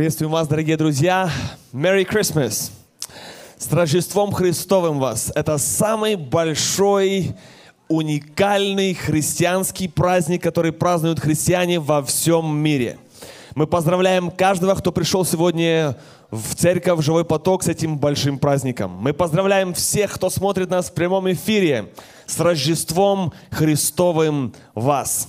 Приветствуем вас, дорогие друзья. Merry Christmas! С Рождеством Христовым вас! Это самый большой, уникальный христианский праздник, который празднуют христиане во всем мире. Мы поздравляем каждого, кто пришел сегодня в церковь «Живой поток» с этим большим праздником. Мы поздравляем всех, кто смотрит нас в прямом эфире с Рождеством Христовым вас.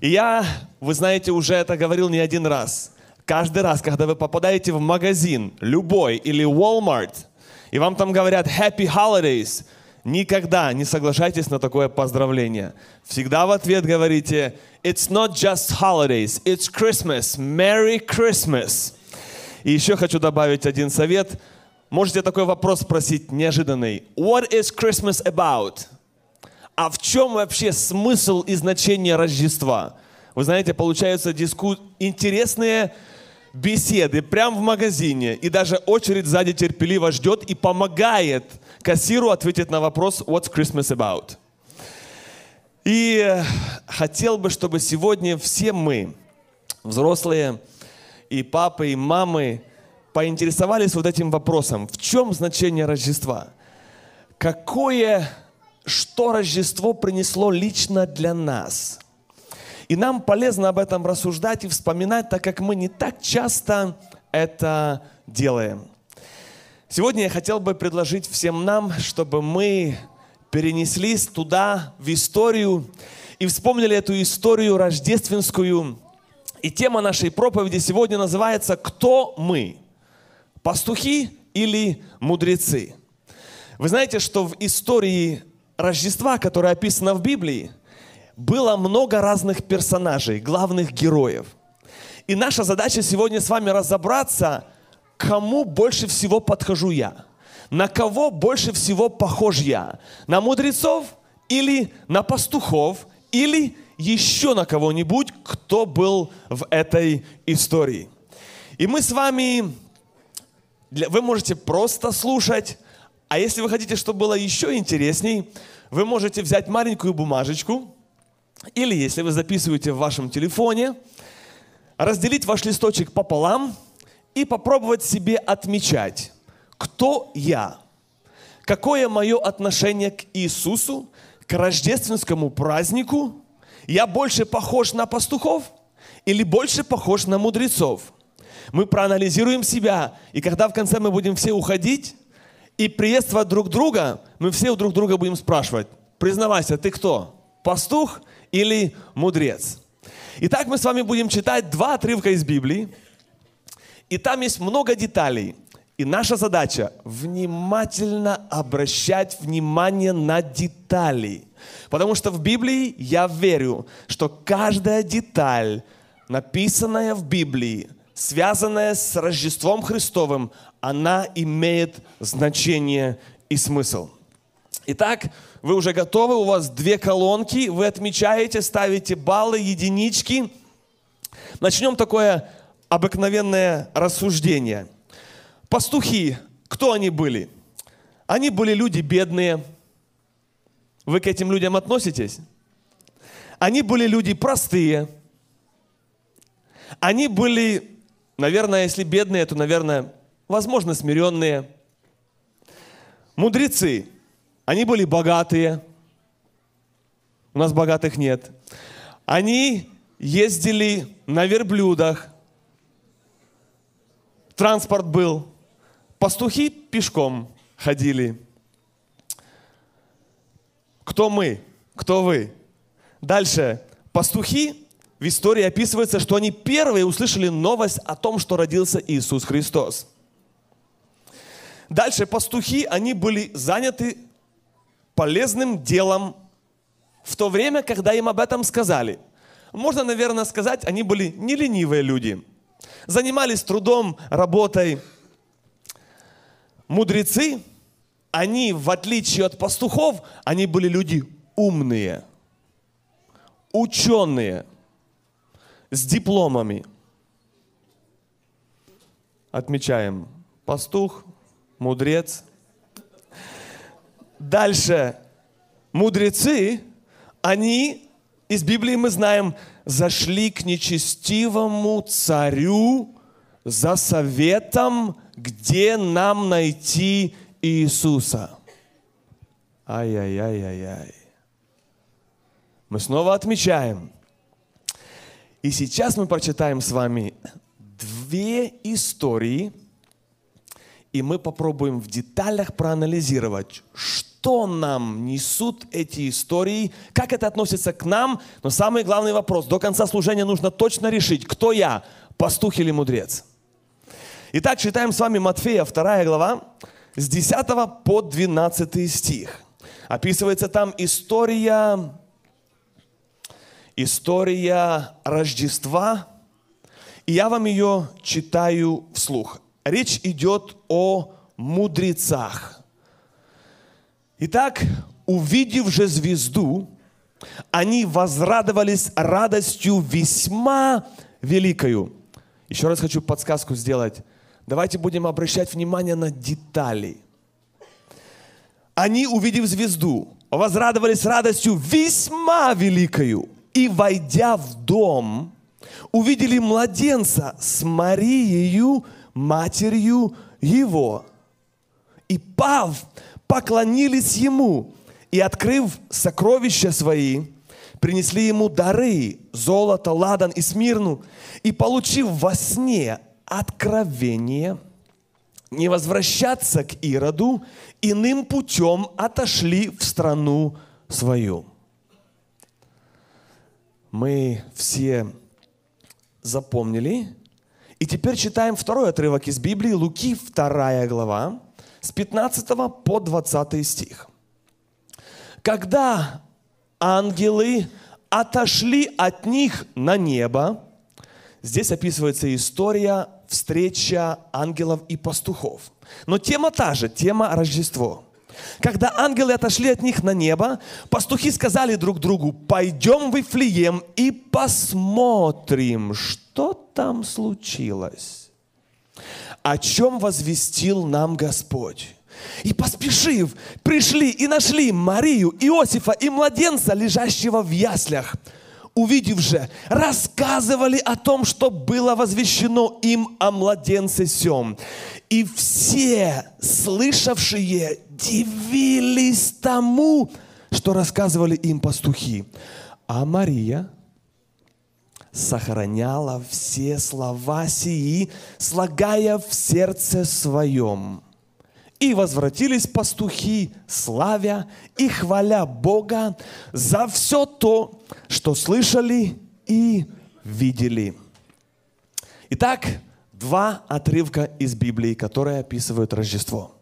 И я, вы знаете, уже это говорил не один раз. Каждый раз, когда вы попадаете в магазин, любой или Walmart, и вам там говорят «Happy Holidays», никогда не соглашайтесь на такое поздравление. Всегда в ответ говорите «It's not just holidays, it's Christmas, Merry Christmas». И еще хочу добавить один совет. Можете такой вопрос спросить неожиданный. What is Christmas about? А в чем вообще смысл и значение Рождества? Вы знаете, получаются диску... интересные беседы прямо в магазине. И даже очередь сзади терпеливо ждет и помогает кассиру ответить на вопрос «What's Christmas about?» И хотел бы, чтобы сегодня все мы, взрослые, и папы, и мамы, поинтересовались вот этим вопросом. В чем значение Рождества? Какое, что Рождество принесло лично для нас? И нам полезно об этом рассуждать и вспоминать, так как мы не так часто это делаем. Сегодня я хотел бы предложить всем нам, чтобы мы перенеслись туда, в историю, и вспомнили эту историю рождественскую. И тема нашей проповеди сегодня называется «Кто мы? Пастухи или мудрецы?» Вы знаете, что в истории Рождества, которая описана в Библии, было много разных персонажей, главных героев. И наша задача сегодня с вами разобраться, кому больше всего подхожу я, на кого больше всего похож я, на мудрецов или на пастухов, или еще на кого-нибудь, кто был в этой истории. И мы с вами, вы можете просто слушать, а если вы хотите, чтобы было еще интересней, вы можете взять маленькую бумажечку, или, если вы записываете в вашем телефоне, разделить ваш листочек пополам и попробовать себе отмечать, кто я, какое мое отношение к Иисусу, к рождественскому празднику. Я больше похож на пастухов или больше похож на мудрецов? Мы проанализируем себя, и когда в конце мы будем все уходить и приветствовать друг друга, мы все у друг друга будем спрашивать, признавайся, ты кто? Пастух или мудрец. Итак, мы с вами будем читать два отрывка из Библии. И там есть много деталей. И наша задача внимательно обращать внимание на детали. Потому что в Библии я верю, что каждая деталь, написанная в Библии, связанная с Рождеством Христовым, она имеет значение и смысл. Итак, вы уже готовы, у вас две колонки, вы отмечаете, ставите баллы, единички. Начнем такое обыкновенное рассуждение. Пастухи, кто они были? Они были люди бедные. Вы к этим людям относитесь? Они были люди простые. Они были, наверное, если бедные, то, наверное, возможно, смиренные. Мудрецы. Они были богатые. У нас богатых нет. Они ездили на верблюдах. Транспорт был. Пастухи пешком ходили. Кто мы? Кто вы? Дальше. Пастухи в истории описывается, что они первые услышали новость о том, что родился Иисус Христос. Дальше пастухи, они были заняты полезным делом в то время, когда им об этом сказали. Можно, наверное, сказать, они были не ленивые люди. Занимались трудом, работой. Мудрецы, они, в отличие от пастухов, они были люди умные, ученые, с дипломами. Отмечаем. Пастух, мудрец – Дальше. Мудрецы, они, из Библии мы знаем, зашли к нечестивому царю за советом, где нам найти Иисуса. Ай-яй-яй-яй-яй. Мы снова отмечаем. И сейчас мы прочитаем с вами две истории, и мы попробуем в деталях проанализировать, что нам несут эти истории, как это относится к нам. Но самый главный вопрос, до конца служения нужно точно решить, кто я, пастух или мудрец. Итак, читаем с вами Матфея, 2 глава, с 10 по 12 стих. Описывается там история, история Рождества, и я вам ее читаю вслух. Речь идет о мудрецах. Итак, увидев же звезду, они возрадовались радостью весьма великою. Еще раз хочу подсказку сделать. Давайте будем обращать внимание на детали. Они, увидев звезду, возрадовались радостью весьма великою. И, войдя в дом, увидели младенца с Марией, матерью его. И, пав, поклонились ему, и, открыв сокровища свои, принесли ему дары, золото, ладан и смирну, и, получив во сне откровение, не возвращаться к Ироду, иным путем отошли в страну свою. Мы все запомнили. И теперь читаем второй отрывок из Библии, Луки, 2 глава, с 15 по 20 стих. Когда ангелы отошли от них на небо, здесь описывается история встреча ангелов и пастухов. Но тема та же, тема Рождество. Когда ангелы отошли от них на небо, пастухи сказали друг другу, пойдем в Вифлеем и посмотрим, что там случилось. О чем возвестил нам Господь. И поспешив, пришли и нашли Марию, Иосифа и младенца, лежащего в яслях. Увидев же, рассказывали о том, что было возвещено им о младенце сем. И все слышавшие дивились тому, что рассказывали им пастухи. А Мария сохраняла все слова сии, слагая в сердце своем. И возвратились пастухи, славя и хваля Бога за все то, что слышали и видели. Итак, два отрывка из Библии, которые описывают Рождество.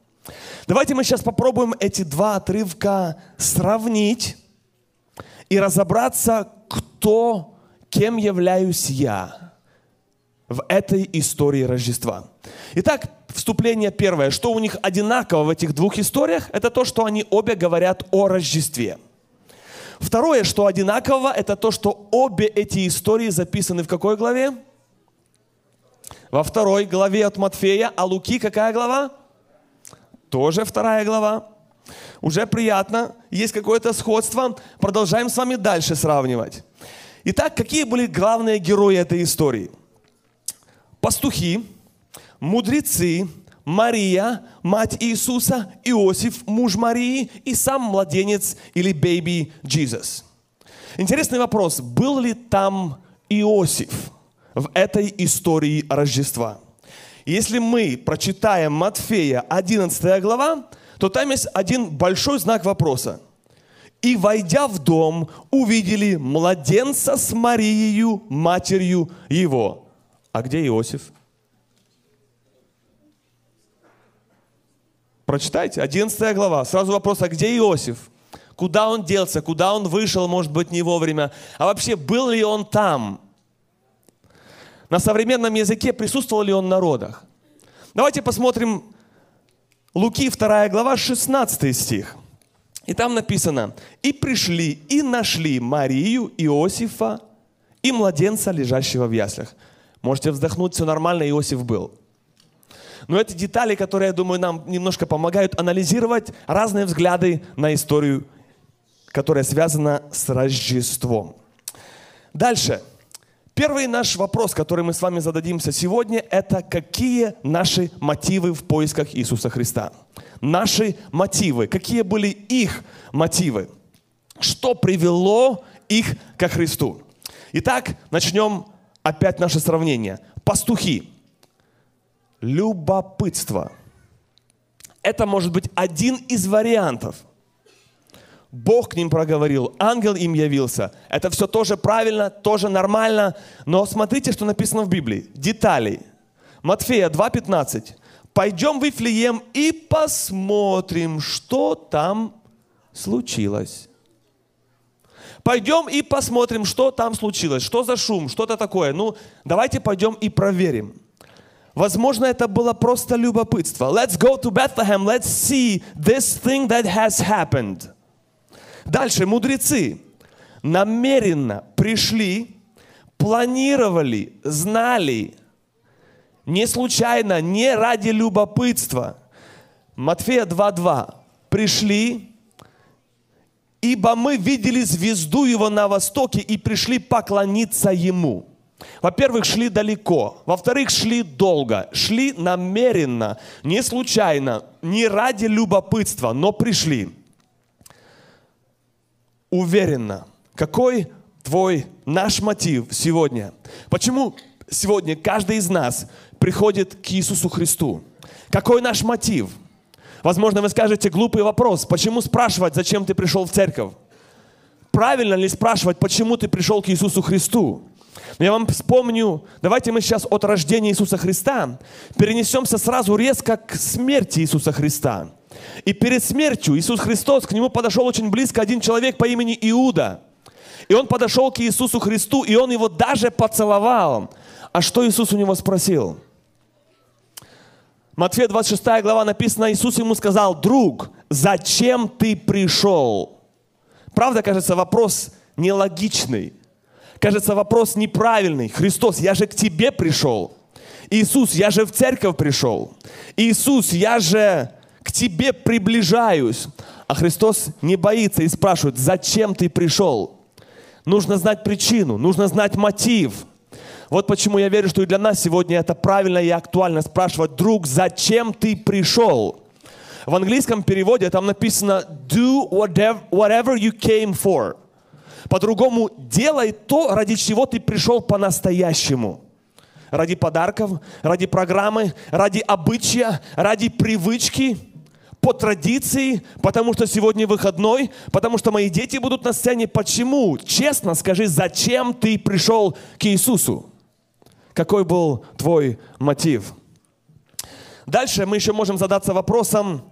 Давайте мы сейчас попробуем эти два отрывка сравнить и разобраться, кто, кем являюсь я в этой истории Рождества. Итак, вступление первое. Что у них одинаково в этих двух историях? Это то, что они обе говорят о Рождестве. Второе, что одинаково, это то, что обе эти истории записаны в какой главе? Во второй главе от Матфея. А Луки какая глава? Тоже вторая глава. Уже приятно, есть какое-то сходство. Продолжаем с вами дальше сравнивать. Итак, какие были главные герои этой истории? Пастухи, мудрецы, Мария, мать Иисуса, Иосиф, муж Марии и сам младенец или baby Jesus. Интересный вопрос, был ли там Иосиф в этой истории Рождества? Если мы прочитаем Матфея 11 глава, то там есть один большой знак вопроса. И, войдя в дом, увидели младенца с Марией, матерью его. А где Иосиф? Прочитайте, 11 глава. Сразу вопрос, а где Иосиф? Куда он делся? Куда он вышел, может быть, не вовремя? А вообще, был ли он там? На современном языке присутствовал ли он в народах? Давайте посмотрим Луки 2 глава, 16 стих. И там написано, «И пришли, и нашли Марию, Иосифа и младенца, лежащего в яслях». Можете вздохнуть, все нормально, Иосиф был. Но это детали, которые, я думаю, нам немножко помогают анализировать разные взгляды на историю, которая связана с Рождеством. Дальше. Первый наш вопрос, который мы с вами зададимся сегодня, это какие наши мотивы в поисках Иисуса Христа? Наши мотивы. Какие были их мотивы? Что привело их ко Христу? Итак, начнем опять наше сравнение. Пастухи. Любопытство. Это может быть один из вариантов – Бог к ним проговорил, ангел им явился. Это все тоже правильно, тоже нормально. Но смотрите, что написано в Библии. Детали. Матфея 2.15. Пойдем в Вифлеем и посмотрим, что там случилось. Пойдем и посмотрим, что там случилось, что за шум, что-то такое. Ну, давайте пойдем и проверим. Возможно, это было просто любопытство. Let's go to Bethlehem, let's see this thing that has happened. Дальше мудрецы намеренно пришли, планировали, знали, не случайно, не ради любопытства. Матфея 2.2. Пришли, ибо мы видели звезду его на востоке и пришли поклониться ему. Во-первых, шли далеко. Во-вторых, шли долго. Шли намеренно, не случайно, не ради любопытства, но пришли уверенно. Какой твой, наш мотив сегодня? Почему сегодня каждый из нас приходит к Иисусу Христу? Какой наш мотив? Возможно, вы скажете глупый вопрос. Почему спрашивать, зачем ты пришел в церковь? Правильно ли спрашивать, почему ты пришел к Иисусу Христу? Но я вам вспомню, давайте мы сейчас от рождения Иисуса Христа перенесемся сразу резко к смерти Иисуса Христа. И перед смертью Иисус Христос, к нему подошел очень близко один человек по имени Иуда. И он подошел к Иисусу Христу, и он его даже поцеловал. А что Иисус у него спросил? Матфея 26 глава написано, Иисус ему сказал, друг, зачем ты пришел? Правда, кажется, вопрос нелогичный. Кажется, вопрос неправильный. Христос, я же к тебе пришел. Иисус, я же в церковь пришел. Иисус, я же тебе приближаюсь. А Христос не боится и спрашивает, зачем ты пришел? Нужно знать причину, нужно знать мотив. Вот почему я верю, что и для нас сегодня это правильно и актуально спрашивать, друг, зачем ты пришел? В английском переводе там написано do whatever, whatever you came for. По-другому, делай то, ради чего ты пришел по-настоящему. Ради подарков, ради программы, ради обычая, ради привычки – по традиции, потому что сегодня выходной, потому что мои дети будут на сцене. Почему? Честно скажи, зачем ты пришел к Иисусу? Какой был твой мотив? Дальше мы еще можем задаться вопросом,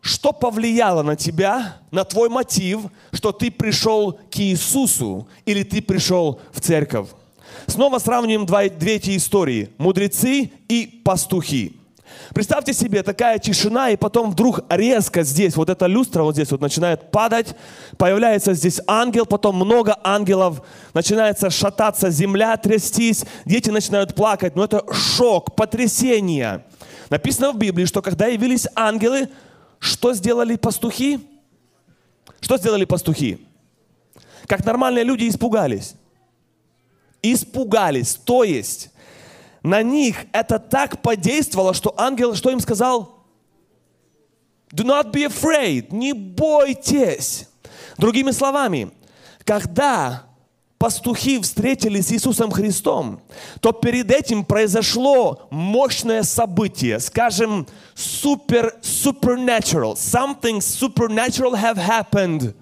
что повлияло на тебя, на твой мотив, что ты пришел к Иисусу или ты пришел в церковь? Снова сравним две эти истории. Мудрецы и пастухи. Представьте себе, такая тишина, и потом вдруг резко здесь, вот эта люстра вот здесь вот начинает падать, появляется здесь ангел, потом много ангелов, начинается шататься земля, трястись, дети начинают плакать, но это шок, потрясение. Написано в Библии, что когда явились ангелы, что сделали пастухи? Что сделали пастухи? Как нормальные люди испугались. Испугались. То есть на них это так подействовало, что ангел что им сказал? Do not be afraid, не бойтесь. Другими словами, когда пастухи встретились с Иисусом Христом, то перед этим произошло мощное событие, скажем, super, supernatural. Something supernatural have happened.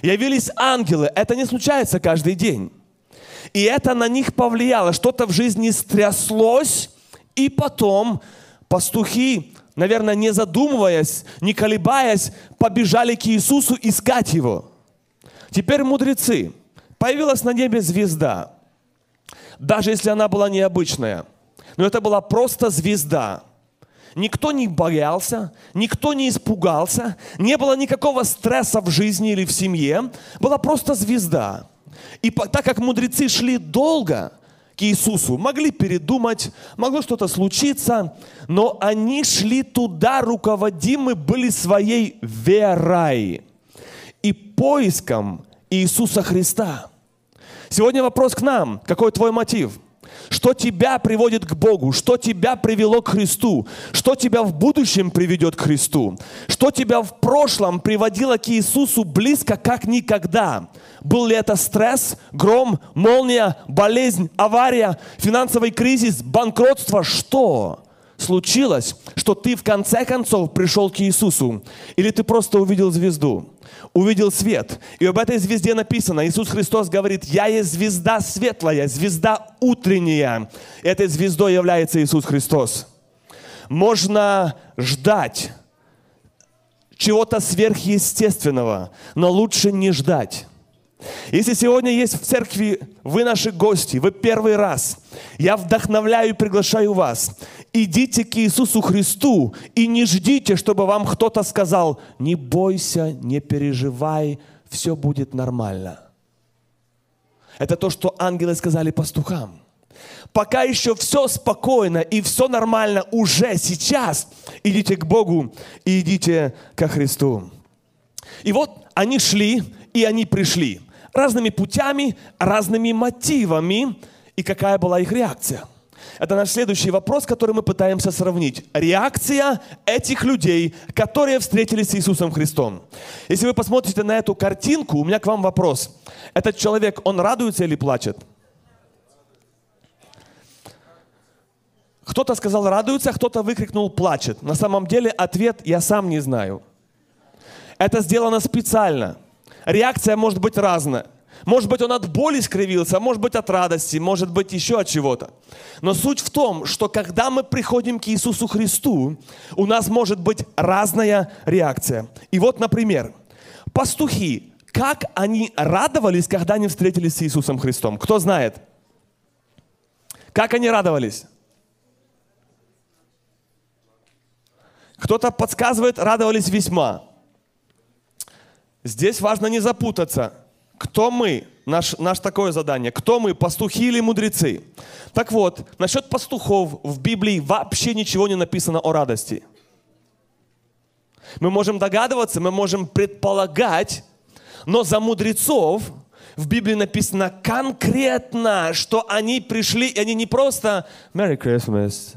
Явились ангелы. Это не случается каждый день. И это на них повлияло. Что-то в жизни стряслось, и потом пастухи, наверное, не задумываясь, не колебаясь, побежали к Иисусу искать Его. Теперь мудрецы. Появилась на небе звезда. Даже если она была необычная. Но это была просто звезда. Никто не боялся, никто не испугался, не было никакого стресса в жизни или в семье. Была просто звезда. И так как мудрецы шли долго к Иисусу, могли передумать, могло что-то случиться, но они шли туда, руководимы были своей верой и поиском Иисуса Христа. Сегодня вопрос к нам. Какой твой мотив? Что тебя приводит к Богу? Что тебя привело к Христу? Что тебя в будущем приведет к Христу? Что тебя в прошлом приводило к Иисусу близко, как никогда? Был ли это стресс, гром, молния, болезнь, авария, финансовый кризис, банкротство? Что? случилось, что ты в конце концов пришел к Иисусу? Или ты просто увидел звезду, увидел свет? И об этой звезде написано, Иисус Христос говорит, я есть звезда светлая, звезда утренняя. Этой звездой является Иисус Христос. Можно ждать чего-то сверхъестественного, но лучше не ждать. Если сегодня есть в церкви вы наши гости, вы первый раз, я вдохновляю и приглашаю вас. Идите к Иисусу Христу и не ждите, чтобы вам кто-то сказал, не бойся, не переживай, все будет нормально. Это то, что ангелы сказали пастухам. Пока еще все спокойно и все нормально уже сейчас, идите к Богу и идите ко Христу. И вот они шли, и они пришли разными путями, разными мотивами. И какая была их реакция? Это наш следующий вопрос, который мы пытаемся сравнить. Реакция этих людей, которые встретились с Иисусом Христом. Если вы посмотрите на эту картинку, у меня к вам вопрос. Этот человек, он радуется или плачет? Кто-то сказал радуется, кто-то выкрикнул плачет. На самом деле ответ я сам не знаю. Это сделано специально – реакция может быть разная. Может быть, он от боли скривился, может быть, от радости, может быть, еще от чего-то. Но суть в том, что когда мы приходим к Иисусу Христу, у нас может быть разная реакция. И вот, например, пастухи, как они радовались, когда они встретились с Иисусом Христом? Кто знает? Как они радовались? Кто-то подсказывает, радовались весьма. Здесь важно не запутаться. Кто мы? Наш, наш такое задание. Кто мы, пастухи или мудрецы? Так вот, насчет пастухов в Библии вообще ничего не написано о радости. Мы можем догадываться, мы можем предполагать, но за мудрецов в Библии написано конкретно, что они пришли, и они не просто Merry Christmas.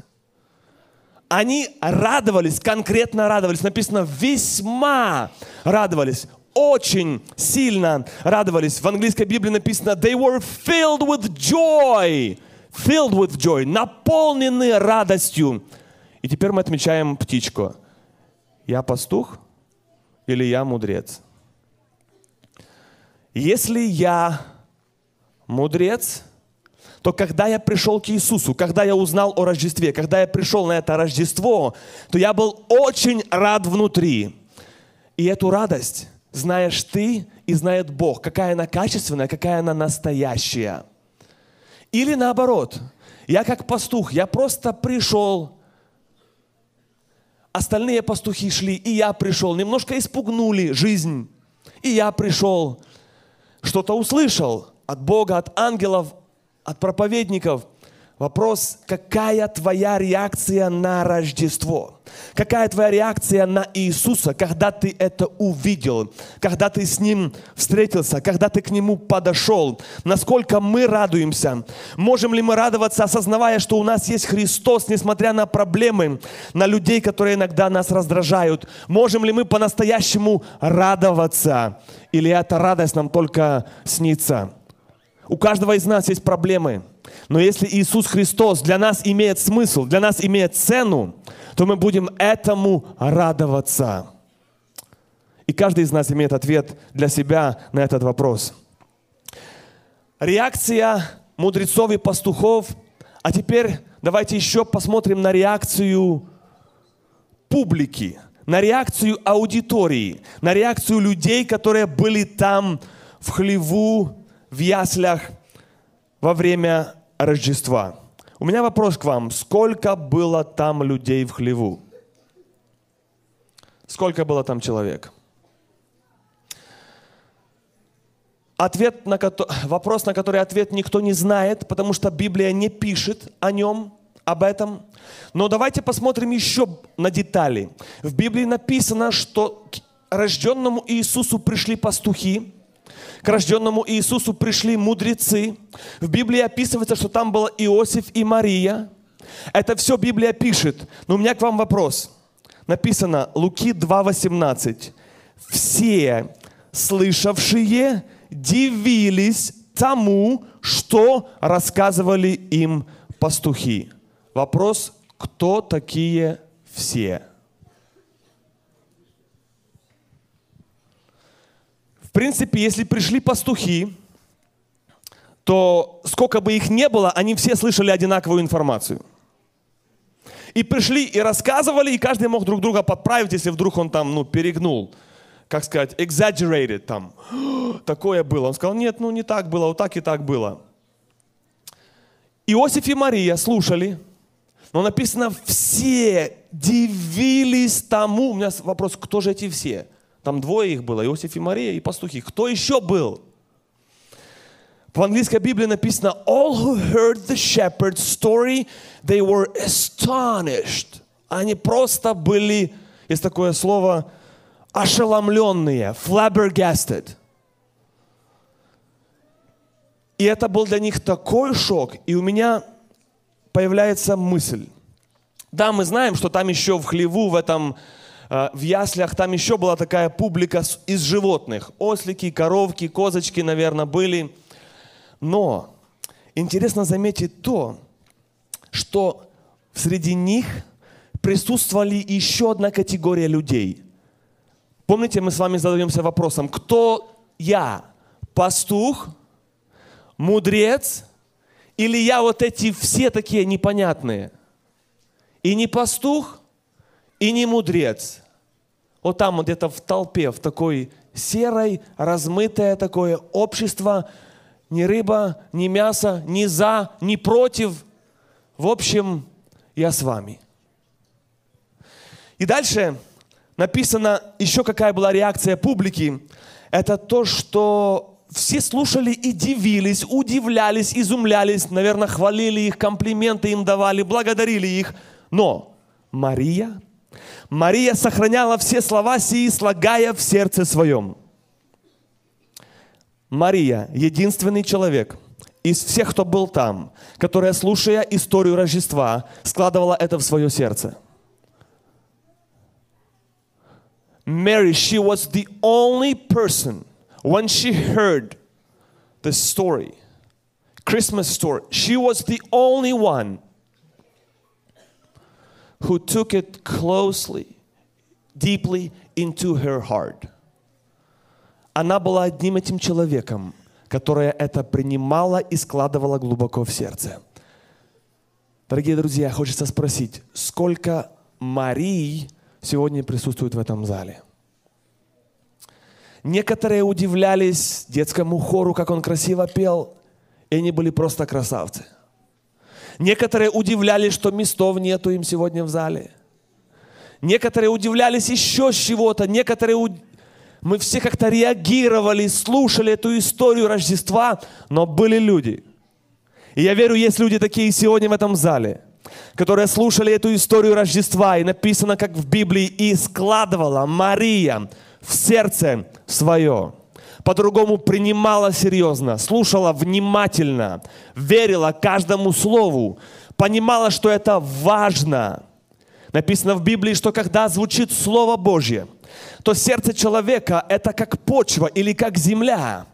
Они радовались, конкретно радовались. Написано весьма радовались очень сильно радовались. В английской Библии написано they were filled with joy. Filled with joy. Наполнены радостью. И теперь мы отмечаем птичку. Я пастух или я мудрец? Если я мудрец, то когда я пришел к Иисусу, когда я узнал о Рождестве, когда я пришел на это Рождество, то я был очень рад внутри. И эту радость знаешь ты и знает Бог, какая она качественная, какая она настоящая. Или наоборот, я как пастух, я просто пришел, остальные пастухи шли, и я пришел, немножко испугнули жизнь, и я пришел, что-то услышал от Бога, от ангелов, от проповедников – Вопрос, какая твоя реакция на Рождество? Какая твоя реакция на Иисуса, когда ты это увидел, когда ты с Ним встретился, когда ты к Нему подошел? Насколько мы радуемся? Можем ли мы радоваться, осознавая, что у нас есть Христос, несмотря на проблемы, на людей, которые иногда нас раздражают? Можем ли мы по-настоящему радоваться? Или эта радость нам только снится? У каждого из нас есть проблемы – но если Иисус Христос для нас имеет смысл, для нас имеет цену, то мы будем этому радоваться. И каждый из нас имеет ответ для себя на этот вопрос. Реакция мудрецов и пастухов. А теперь давайте еще посмотрим на реакцию публики, на реакцию аудитории, на реакцию людей, которые были там в хлеву, в яслях во время Рождества. У меня вопрос к вам. Сколько было там людей в хлеву? Сколько было там человек? Ответ на вопрос, на который ответ никто не знает, потому что Библия не пишет о нем, об этом. Но давайте посмотрим еще на детали. В Библии написано, что к рожденному Иисусу пришли пастухи, К рожденному Иисусу пришли мудрецы. В Библии описывается, что там был Иосиф и Мария. Это все Библия пишет. Но у меня к вам вопрос. Написано Луки 2.18. Все слышавшие дивились тому, что рассказывали им пастухи. Вопрос, кто такие все? Принципе, если пришли пастухи, то сколько бы их не было, они все слышали одинаковую информацию. И пришли и рассказывали, и каждый мог друг друга подправить, если вдруг он там, ну, перегнул как сказать, exaggerated там. Такое было. Он сказал, нет, ну не так было, вот так и так было. Иосиф и Мария слушали, но написано, все дивились тому. У меня вопрос, кто же эти все? Там двое их было, Иосиф и Мария и пастухи. Кто еще был? В английской Библии написано, all who heard the shepherd's story, they were astonished. Они просто были, есть такое слово, ошеломленные, flabbergasted. И это был для них такой шок. И у меня появляется мысль. Да, мы знаем, что там еще в хлеву, в этом, в яслях, там еще была такая публика из животных. Ослики, коровки, козочки, наверное, были. Но интересно заметить то, что среди них присутствовали еще одна категория людей – Помните, мы с вами задаемся вопросом, кто я? Пастух? Мудрец? Или я вот эти все такие непонятные? И не пастух, и не мудрец. Вот там вот где-то в толпе, в такой серой, размытое такое общество, ни рыба, ни мясо, ни за, ни против. В общем, я с вами. И дальше написано еще какая была реакция публики. Это то, что все слушали и дивились, удивлялись, изумлялись, наверное, хвалили их, комплименты им давали, благодарили их. Но Мария, Мария сохраняла все слова сии, слагая в сердце своем. Мария – единственный человек из всех, кто был там, которая, слушая историю Рождества, складывала это в свое сердце – Mary, she was the only person when she heard the story, Christmas story, she was the only one who took it closely, deeply into her heart. Она была одним этим человеком, которая это принимала и складывала глубоко в сердце. Дорогие друзья, хочется спросить, сколько Марий сегодня присутствуют в этом зале. Некоторые удивлялись детскому хору, как он красиво пел, и они были просто красавцы. Некоторые удивлялись, что местов нету им сегодня в зале. Некоторые удивлялись еще с чего-то. Некоторые уд... мы все как-то реагировали, слушали эту историю Рождества, но были люди. И я верю, есть люди такие сегодня в этом зале – которые слушали эту историю Рождества, и написано, как в Библии, и складывала Мария в сердце свое. По-другому принимала серьезно, слушала внимательно, верила каждому слову, понимала, что это важно. Написано в Библии, что когда звучит Слово Божье, то сердце человека – это как почва или как земля.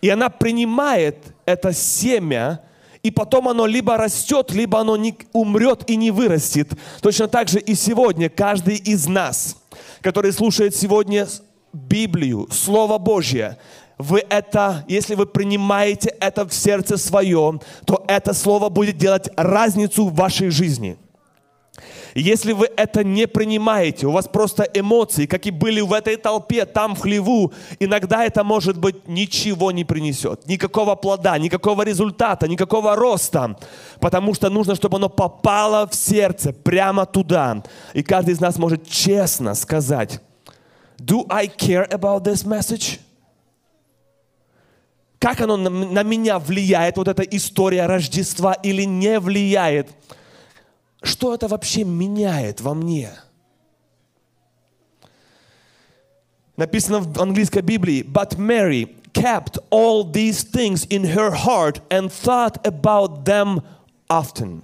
И она принимает это семя – и потом оно либо растет, либо оно не умрет и не вырастет. Точно так же и сегодня каждый из нас, который слушает сегодня Библию, Слово Божье, вы это, если вы принимаете это в сердце свое, то это Слово будет делать разницу в вашей жизни – если вы это не принимаете, у вас просто эмоции, как и были в этой толпе, там в хлеву, иногда это, может быть, ничего не принесет. Никакого плода, никакого результата, никакого роста. Потому что нужно, чтобы оно попало в сердце, прямо туда. И каждый из нас может честно сказать, Do I care about this message? Как оно на меня влияет, вот эта история Рождества, или не влияет? что это вообще меняет во мне? Написано в английской Библии, but Mary kept all these things in her heart and thought about them often.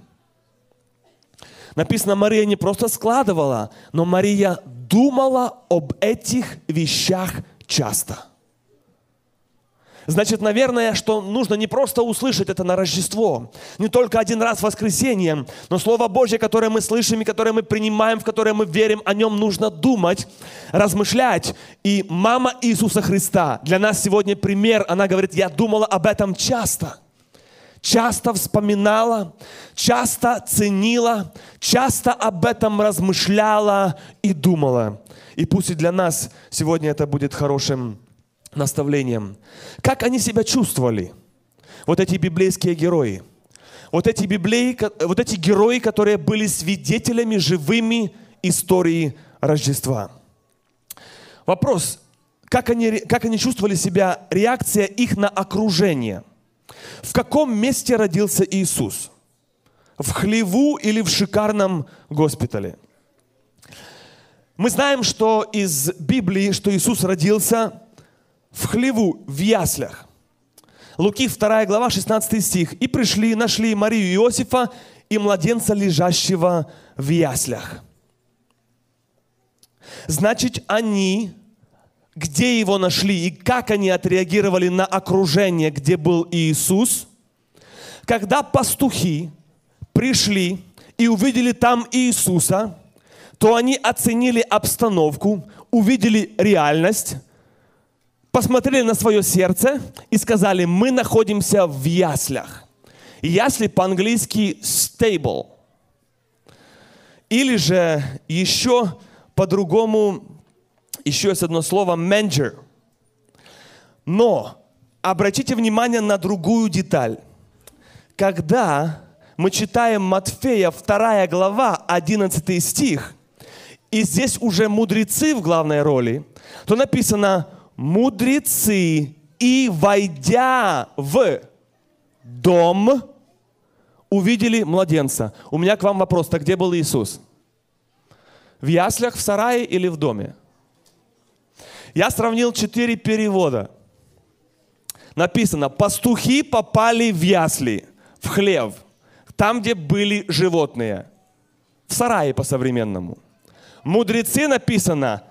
Написано, Мария не просто складывала, но Мария думала об этих вещах часто. Значит, наверное, что нужно не просто услышать это на Рождество, не только один раз в воскресенье, но Слово Божье, которое мы слышим и которое мы принимаем, в которое мы верим, о нем нужно думать, размышлять. И мама Иисуса Христа для нас сегодня пример. Она говорит, я думала об этом часто. Часто вспоминала, часто ценила, часто об этом размышляла и думала. И пусть и для нас сегодня это будет хорошим наставлением. Как они себя чувствовали? Вот эти библейские герои. Вот эти, библеи, вот эти герои, которые были свидетелями живыми истории Рождества. Вопрос, как они, как они чувствовали себя, реакция их на окружение. В каком месте родился Иисус? В хлеву или в шикарном госпитале? Мы знаем, что из Библии, что Иисус родился в хлеву, в яслях. Луки 2 глава, 16 стих. «И пришли, нашли Марию и Иосифа и младенца, лежащего в яслях». Значит, они, где его нашли и как они отреагировали на окружение, где был Иисус, когда пастухи пришли и увидели там Иисуса, то они оценили обстановку, увидели реальность – посмотрели на свое сердце и сказали, мы находимся в яслях. Ясли по-английски stable. Или же еще по-другому, еще есть одно слово manger. Но обратите внимание на другую деталь. Когда мы читаем Матфея 2 глава, 11 стих, и здесь уже мудрецы в главной роли, то написано – мудрецы и, войдя в дом, увидели младенца. У меня к вам вопрос, так где был Иисус? В яслях, в сарае или в доме? Я сравнил четыре перевода. Написано, пастухи попали в ясли, в хлев, там, где были животные. В сарае по-современному. Мудрецы написано,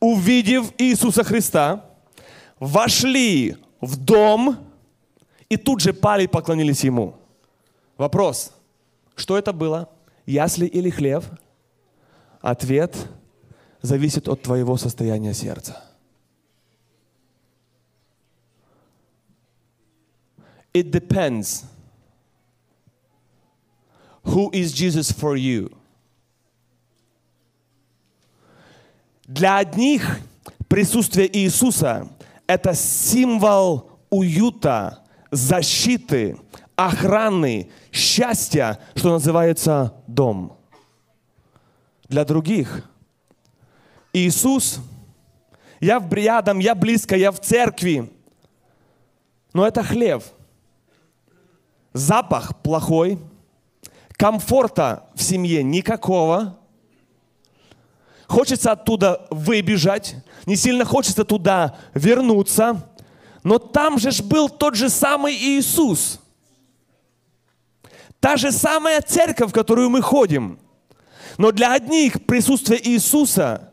увидев Иисуса Христа, вошли в дом и тут же пали и поклонились ему. Вопрос, что это было? Ясли или хлев? Ответ зависит от твоего состояния сердца. It depends. Who is Jesus for you? Для одних присутствие Иисуса это символ уюта, защиты, охраны, счастья, что называется дом. Для других Иисус, я в рядом, я близко, я в церкви, но это хлеб. Запах плохой, комфорта в семье никакого, хочется оттуда выбежать, не сильно хочется туда вернуться, но там же был тот же самый Иисус. Та же самая церковь, в которую мы ходим. Но для одних присутствие Иисуса,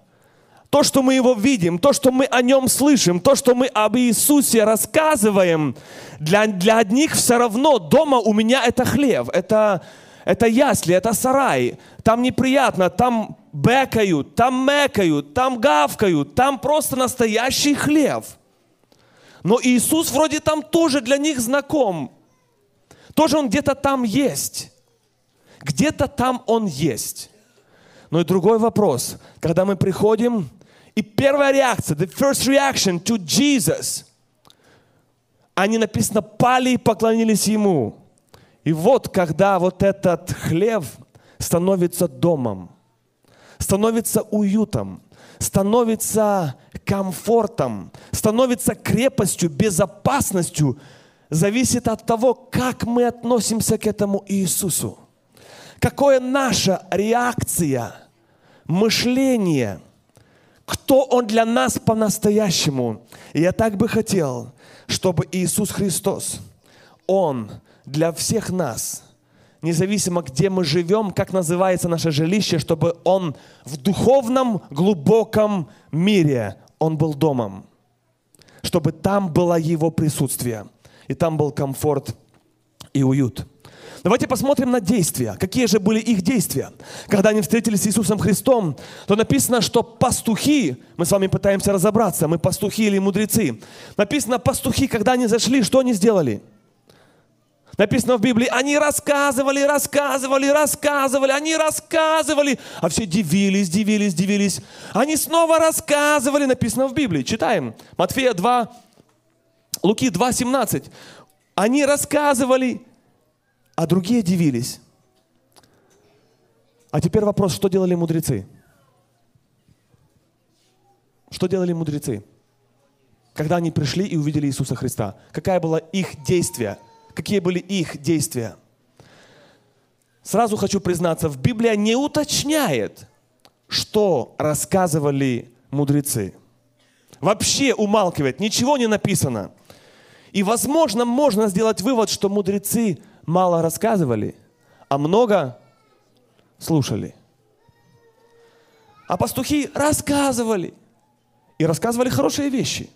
то, что мы Его видим, то, что мы о Нем слышим, то, что мы об Иисусе рассказываем, для, для одних все равно дома у меня это хлеб, это, это ясли, это сарай. Там неприятно, там бэкают, там мэкают, там гавкают, там просто настоящий хлеб. Но Иисус вроде там тоже для них знаком. Тоже Он где-то там есть. Где-то там Он есть. Но и другой вопрос. Когда мы приходим, и первая реакция, the first reaction to Jesus, они написано, пали и поклонились Ему. И вот, когда вот этот хлеб становится домом, становится уютом, становится комфортом, становится крепостью, безопасностью, зависит от того, как мы относимся к этому Иисусу. Какая наша реакция, мышление, что Он для нас по-настоящему. И я так бы хотел, чтобы Иисус Христос, Он для всех нас, независимо где мы живем, как называется наше жилище, чтобы Он в духовном глубоком мире, Он был домом, чтобы там было Его присутствие, и там был комфорт и уют. Давайте посмотрим на действия. Какие же были их действия? Когда они встретились с Иисусом Христом, то написано, что пастухи, мы с вами пытаемся разобраться, мы пастухи или мудрецы. Написано, пастухи, когда они зашли, что они сделали? Написано в Библии, они рассказывали, рассказывали, рассказывали, они рассказывали, а все дивились, дивились, дивились. Они снова рассказывали, написано в Библии. Читаем. Матфея 2, Луки 2, 17. Они рассказывали, а другие дивились. А теперь вопрос, что делали мудрецы? Что делали мудрецы? Когда они пришли и увидели Иисуса Христа. Какая была их действие? Какие были их действия? Сразу хочу признаться, в Библии не уточняет, что рассказывали мудрецы. Вообще умалкивает, ничего не написано. И, возможно, можно сделать вывод, что мудрецы мало рассказывали, а много слушали. А пастухи рассказывали. И рассказывали хорошие вещи.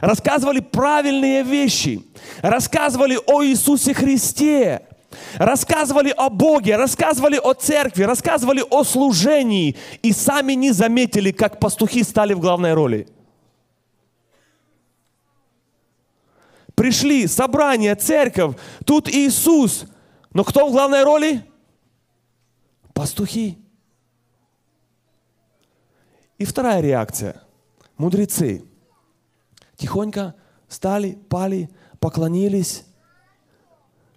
Рассказывали правильные вещи. Рассказывали о Иисусе Христе. Рассказывали о Боге, рассказывали о церкви, рассказывали о служении. И сами не заметили, как пастухи стали в главной роли. Пришли, собрание, церковь, тут Иисус. Но кто в главной роли? Пастухи. И вторая реакция. Мудрецы. Тихонько стали, пали, поклонились,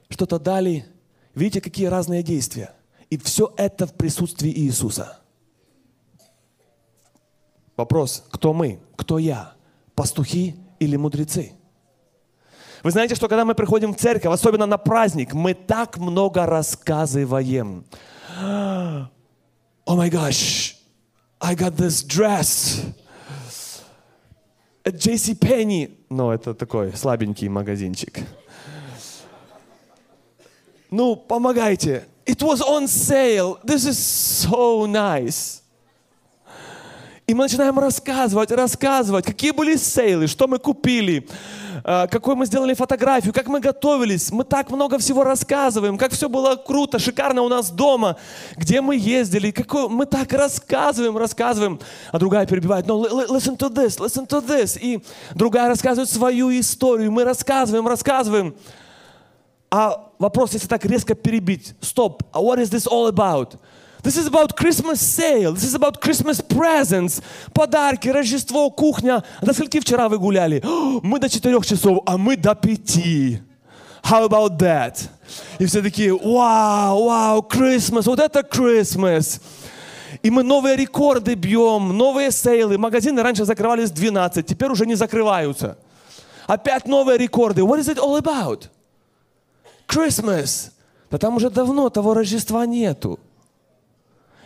что-то дали. Видите, какие разные действия. И все это в присутствии Иисуса. Вопрос, кто мы, кто я, пастухи или мудрецы? Вы знаете, что когда мы приходим в церковь, особенно на праздник, мы так много рассказываем. Oh my gosh, I got this dress at JC Penney. Ну, это такой слабенький магазинчик. Ну, помогайте. It was on sale. This is so nice. И мы начинаем рассказывать, рассказывать, какие были сейлы, что мы купили, какой мы сделали фотографию, как мы готовились. Мы так много всего рассказываем, как все было круто, шикарно у нас дома, где мы ездили. Какой... Мы так рассказываем, рассказываем. А другая перебивает, no, listen to this, listen to this. И другая рассказывает свою историю. Мы рассказываем, рассказываем. А вопрос, если так резко перебить, стоп, what is this all about? This is about Christmas sale. This is about Christmas presents. Подарки, Рождество, кухня. До скольки вчера вы гуляли? Мы до четырех часов, а мы до пяти. How about that? И все такие, вау, вау, Christmas, вот это Christmas. И мы новые рекорды бьем, новые сейлы. Магазины раньше закрывались в 12, теперь уже не закрываются. Опять новые рекорды. What is it all about? Christmas. Да там уже давно того Рождества нету.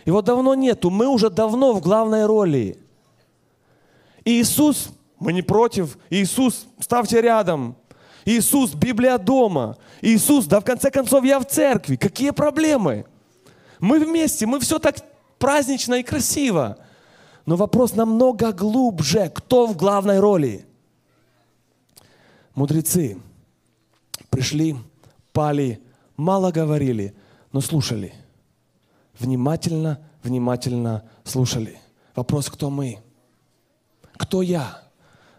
Его давно нету. Мы уже давно в главной роли. И Иисус, мы не против. Иисус, ставьте рядом. Иисус, Библия дома. Иисус, да в конце концов я в церкви. Какие проблемы? Мы вместе, мы все так празднично и красиво. Но вопрос намного глубже. Кто в главной роли? Мудрецы пришли, пали, мало говорили, но слушали – внимательно, внимательно слушали. Вопрос, кто мы? Кто я?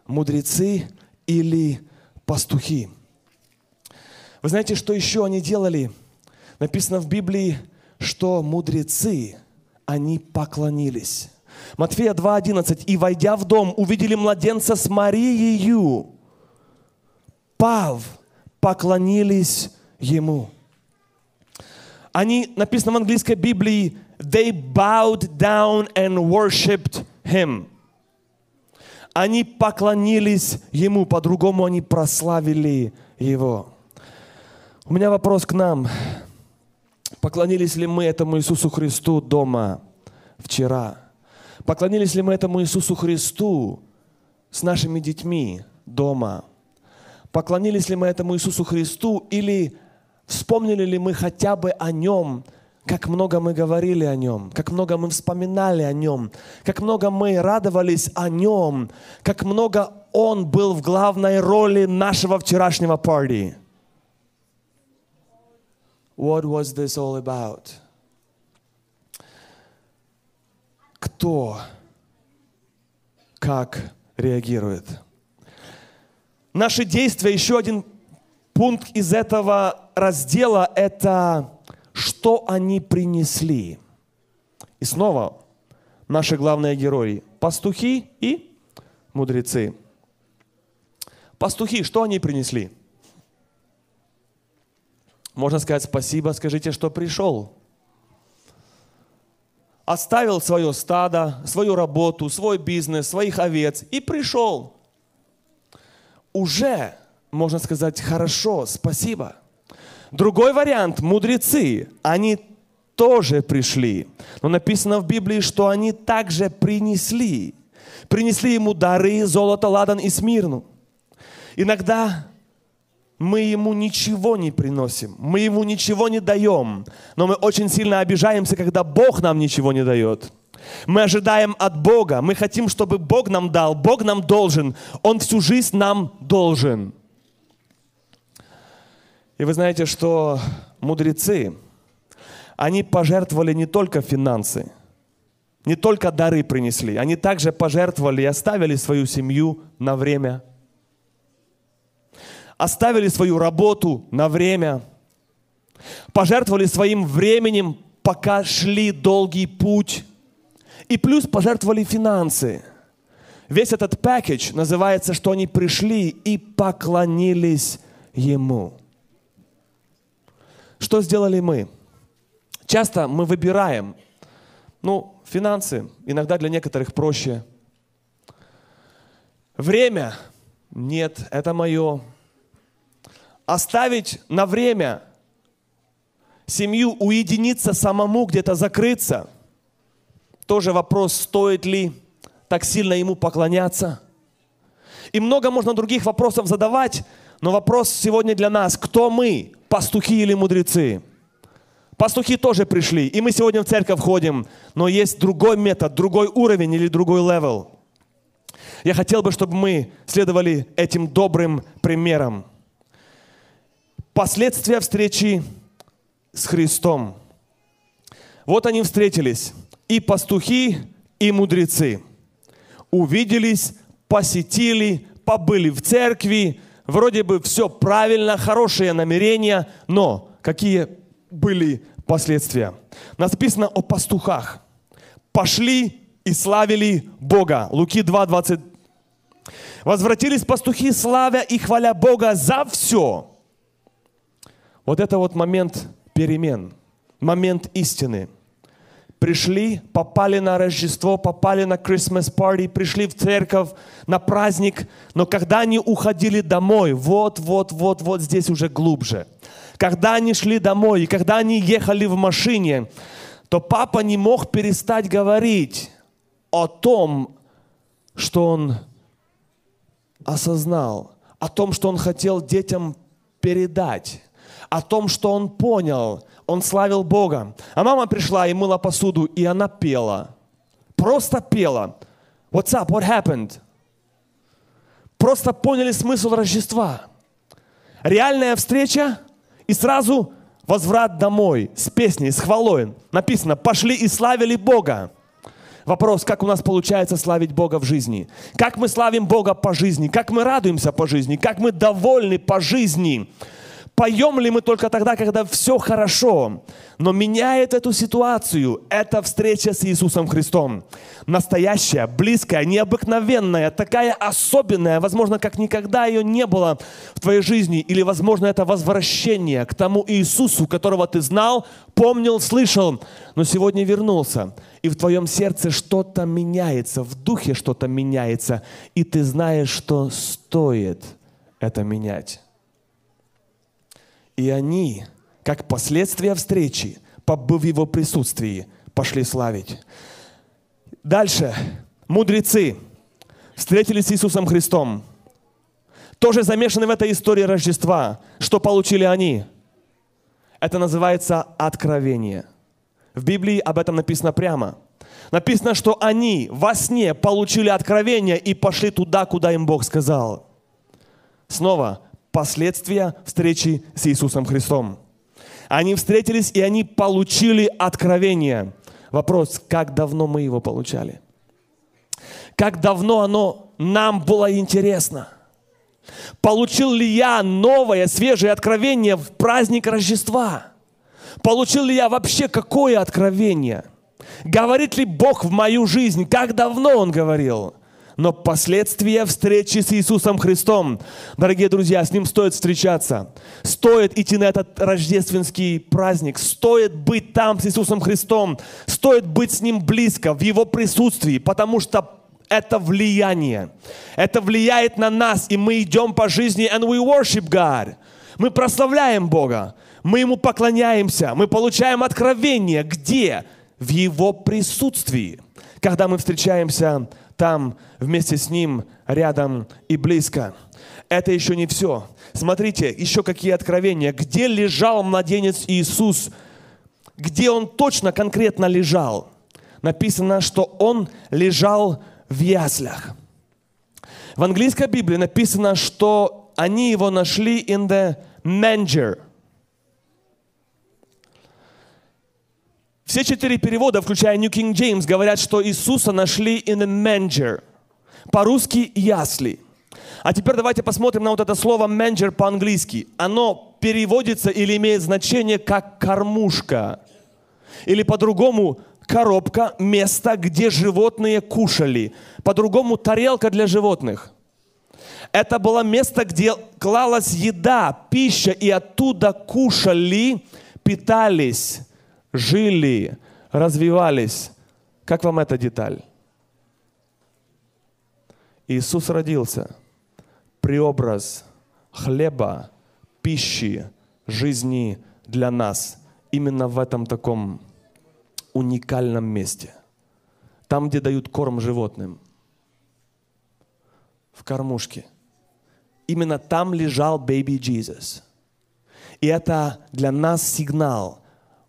Мудрецы или пастухи? Вы знаете, что еще они делали? Написано в Библии, что мудрецы, они поклонились. Матфея 2.11. «И, войдя в дом, увидели младенца с Марией, пав, поклонились ему». Они, написано в английской Библии, they bowed down and worshipped him. Они поклонились ему, по-другому они прославили его. У меня вопрос к нам. Поклонились ли мы этому Иисусу Христу дома вчера? Поклонились ли мы этому Иисусу Христу с нашими детьми дома? Поклонились ли мы этому Иисусу Христу или вспомнили ли мы хотя бы о Нем, как много мы говорили о Нем, как много мы вспоминали о Нем, как много мы радовались о Нем, как много Он был в главной роли нашего вчерашнего парти. What was this all about? Кто, как реагирует? Наши действия, еще один пункт из этого раздела, это что они принесли. И снова наши главные герои – пастухи и мудрецы. Пастухи, что они принесли? Можно сказать спасибо, скажите, что пришел. Оставил свое стадо, свою работу, свой бизнес, своих овец и пришел. Уже, можно сказать, хорошо, спасибо. Другой вариант, мудрецы, они тоже пришли. Но написано в Библии, что они также принесли. Принесли ему дары, золото, ладан и смирну. Иногда мы ему ничего не приносим, мы ему ничего не даем, но мы очень сильно обижаемся, когда Бог нам ничего не дает. Мы ожидаем от Бога, мы хотим, чтобы Бог нам дал, Бог нам должен, Он всю жизнь нам должен. И вы знаете, что мудрецы, они пожертвовали не только финансы, не только дары принесли, они также пожертвовали и оставили свою семью на время, оставили свою работу на время, пожертвовали своим временем, пока шли долгий путь, и плюс пожертвовали финансы. Весь этот пакет называется, что они пришли и поклонились Ему. Что сделали мы? Часто мы выбираем, ну, финансы, иногда для некоторых проще. Время, нет, это мое. Оставить на время семью, уединиться самому, где-то закрыться. Тоже вопрос, стоит ли так сильно ему поклоняться. И много можно других вопросов задавать, но вопрос сегодня для нас, кто мы, пастухи или мудрецы? Пастухи тоже пришли, и мы сегодня в церковь ходим, но есть другой метод, другой уровень или другой level. Я хотел бы, чтобы мы следовали этим добрым примером. Последствия встречи с Христом. Вот они встретились, и пастухи, и мудрецы. Увиделись, посетили, побыли в церкви, вроде бы все правильно, хорошие намерения, но какие были последствия? Написано о пастухах. Пошли и славили Бога. Луки 2, 20. Возвратились пастухи, славя и хваля Бога за все. Вот это вот момент перемен, момент истины – пришли, попали на Рождество, попали на Christmas party, пришли в церковь на праздник, но когда они уходили домой, вот, вот, вот, вот здесь уже глубже. Когда они шли домой и когда они ехали в машине, то папа не мог перестать говорить о том, что он осознал, о том, что он хотел детям передать, о том, что он понял, он славил Бога. А мама пришла и мыла посуду, и она пела. Просто пела. What's up? What happened? Просто поняли смысл Рождества. Реальная встреча и сразу возврат домой с песней, с хвалой. Написано, пошли и славили Бога. Вопрос, как у нас получается славить Бога в жизни? Как мы славим Бога по жизни? Как мы радуемся по жизни? Как мы довольны по жизни? Поем ли мы только тогда, когда все хорошо? Но меняет эту ситуацию эта встреча с Иисусом Христом. Настоящая, близкая, необыкновенная, такая особенная, возможно, как никогда ее не было в твоей жизни. Или, возможно, это возвращение к тому Иисусу, которого ты знал, помнил, слышал, но сегодня вернулся. И в твоем сердце что-то меняется, в духе что-то меняется, и ты знаешь, что стоит это менять. И они, как последствия встречи, побыв в его присутствии, пошли славить. Дальше. Мудрецы встретились с Иисусом Христом. Тоже замешаны в этой истории Рождества. Что получили они? Это называется откровение. В Библии об этом написано прямо. Написано, что они во сне получили откровение и пошли туда, куда им Бог сказал. Снова последствия встречи с Иисусом Христом. Они встретились, и они получили откровение. Вопрос, как давно мы его получали? Как давно оно нам было интересно? Получил ли я новое, свежее откровение в праздник Рождества? Получил ли я вообще какое откровение? Говорит ли Бог в мою жизнь? Как давно Он говорил? Но последствия встречи с Иисусом Христом. Дорогие друзья, с Ним стоит встречаться. Стоит идти на этот рождественский праздник. Стоит быть там с Иисусом Христом. Стоит быть с Ним близко, в Его присутствии, потому что это влияние. Это влияет на нас, и мы идем по жизни, and we worship God. Мы прославляем Бога. Мы Ему поклоняемся. Мы получаем откровение. Где? В Его присутствии. Когда мы встречаемся там вместе с Ним, рядом и близко. Это еще не все. Смотрите, еще какие откровения. Где лежал младенец Иисус? Где он точно, конкретно лежал? Написано, что он лежал в яслях. В английской Библии написано, что они его нашли in the manger – Все четыре перевода, включая New King James, говорят, что Иисуса нашли in a manger. По-русски ясли. А теперь давайте посмотрим на вот это слово manger по-английски. Оно переводится или имеет значение как кормушка. Или по-другому коробка, место, где животные кушали. По-другому тарелка для животных. Это было место, где клалась еда, пища, и оттуда кушали, питались жили, развивались. Как вам эта деталь? Иисус родился. Преобраз хлеба, пищи, жизни для нас. Именно в этом таком уникальном месте. Там, где дают корм животным. В кормушке. Именно там лежал baby Jesus. И это для нас сигнал –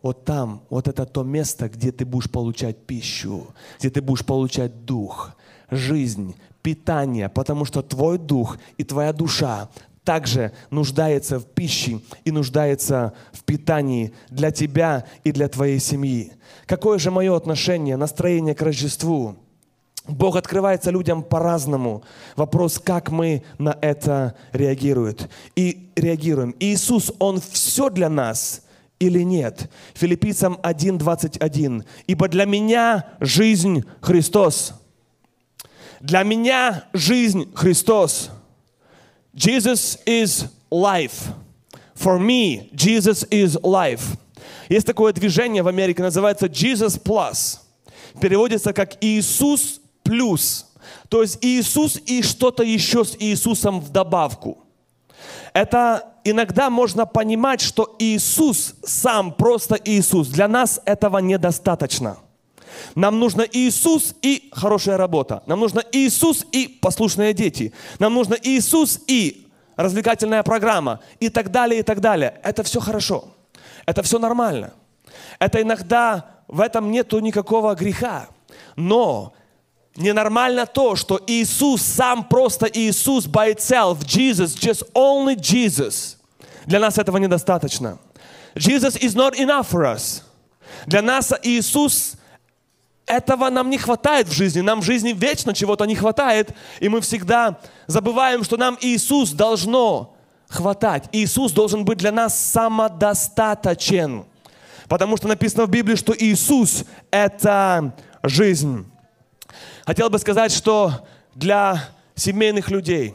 вот там, вот это то место, где ты будешь получать пищу, где ты будешь получать дух, жизнь, питание, потому что твой дух и твоя душа также нуждается в пище и нуждается в питании для тебя и для твоей семьи. Какое же мое отношение, настроение к Рождеству? Бог открывается людям по-разному. Вопрос, как мы на это реагируем. И реагируем. Иисус, Он все для нас – или нет. Филиппийцам 1.21. «Ибо для меня жизнь Христос». Для меня жизнь Христос. Jesus is life. For me, Jesus is life. Есть такое движение в Америке, называется Jesus Plus. Переводится как Иисус плюс. То есть Иисус и что-то еще с Иисусом в добавку. Это иногда можно понимать, что Иисус сам просто Иисус. Для нас этого недостаточно. Нам нужно Иисус и хорошая работа. Нам нужно Иисус и послушные дети. Нам нужно Иисус и развлекательная программа. И так далее, и так далее. Это все хорошо. Это все нормально. Это иногда в этом нету никакого греха. Но Ненормально то, что Иисус сам просто Иисус by itself, Jesus, just only Jesus. Для нас этого недостаточно. Jesus is not enough for us. Для нас Иисус этого нам не хватает в жизни. Нам в жизни вечно чего-то не хватает. И мы всегда забываем, что нам Иисус должно хватать. Иисус должен быть для нас самодостаточен. Потому что написано в Библии, что Иисус – это жизнь. Хотел бы сказать, что для семейных людей,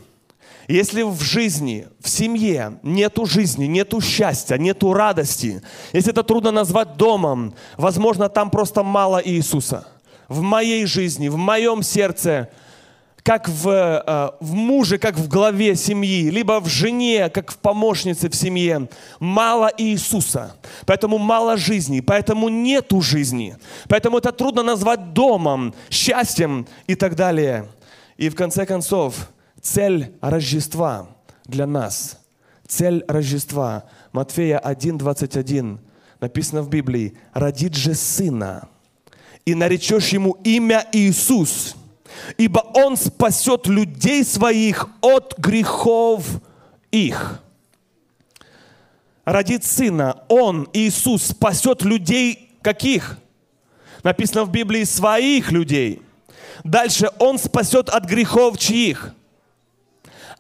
если в жизни, в семье нету жизни, нету счастья, нету радости, если это трудно назвать домом, возможно, там просто мало Иисуса. В моей жизни, в моем сердце, как в, э, в муже, как в главе семьи, либо в жене, как в помощнице в семье, мало Иисуса. Поэтому мало жизни, поэтому нету жизни. Поэтому это трудно назвать домом, счастьем и так далее. И в конце концов, цель Рождества для нас, цель Рождества, Матфея 1:21 написано в Библии, родит же сына, и наречешь ему имя Иисус, ибо он спасет людей своих от грехов их. Родит сына, он, Иисус, спасет людей каких? Написано в Библии своих людей. Дальше он спасет от грехов чьих?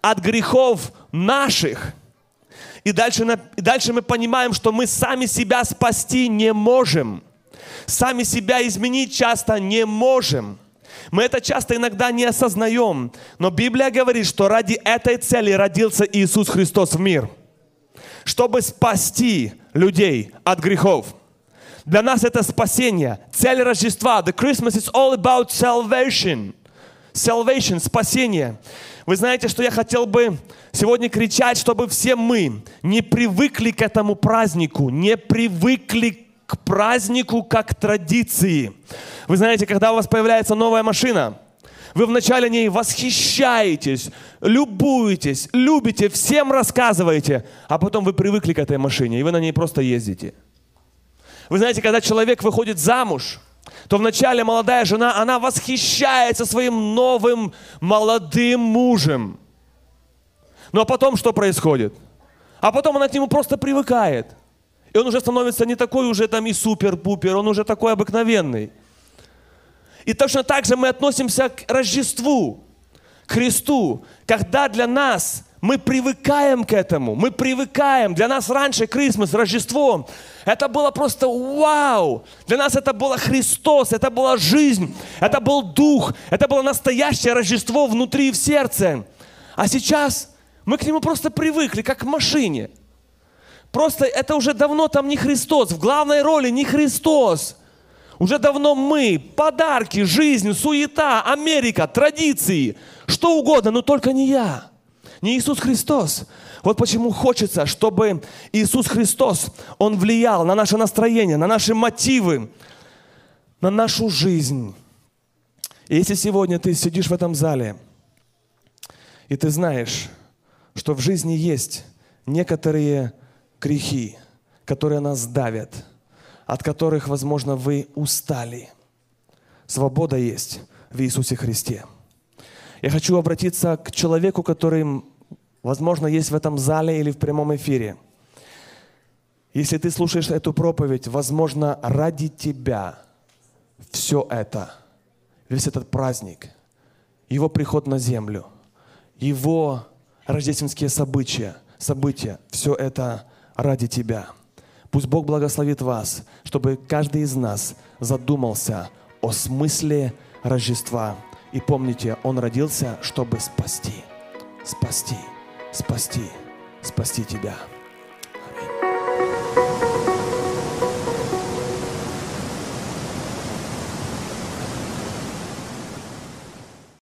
От грехов наших. И дальше, и дальше мы понимаем, что мы сами себя спасти не можем. Сами себя изменить часто не можем. Мы это часто иногда не осознаем. Но Библия говорит, что ради этой цели родился Иисус Христос в мир. Чтобы спасти людей от грехов. Для нас это спасение. Цель Рождества. The Christmas is all about salvation. Salvation, спасение. Вы знаете, что я хотел бы сегодня кричать, чтобы все мы не привыкли к этому празднику, не привыкли к празднику как традиции. Вы знаете, когда у вас появляется новая машина, вы вначале ней восхищаетесь, любуетесь, любите, всем рассказываете, а потом вы привыкли к этой машине, и вы на ней просто ездите. Вы знаете, когда человек выходит замуж, то вначале молодая жена, она восхищается своим новым молодым мужем. Ну а потом что происходит? А потом она к нему просто привыкает. И он уже становится не такой уже там и супер-пупер, он уже такой обыкновенный. И точно так же мы относимся к Рождеству, к Христу, когда для нас мы привыкаем к этому, мы привыкаем. Для нас раньше Крисмас, Рождество, это было просто вау. Для нас это было Христос, это была жизнь, это был Дух, это было настоящее Рождество внутри в сердце. А сейчас мы к нему просто привыкли, как к машине. Просто это уже давно там не Христос, в главной роли не Христос. Уже давно мы, подарки, жизнь, суета, Америка, традиции, что угодно, но только не я не Иисус Христос. Вот почему хочется, чтобы Иисус Христос, Он влиял на наше настроение, на наши мотивы, на нашу жизнь. И если сегодня ты сидишь в этом зале, и ты знаешь, что в жизни есть некоторые грехи, которые нас давят, от которых, возможно, вы устали. Свобода есть в Иисусе Христе. Я хочу обратиться к человеку, который, возможно, есть в этом зале или в прямом эфире. Если ты слушаешь эту проповедь, возможно, ради тебя все это, весь этот праздник, его приход на землю, его рождественские события, события, все это ради тебя. Пусть Бог благословит вас, чтобы каждый из нас задумался о смысле Рождества и помните, Он родился, чтобы спасти, спасти, спасти, спасти тебя.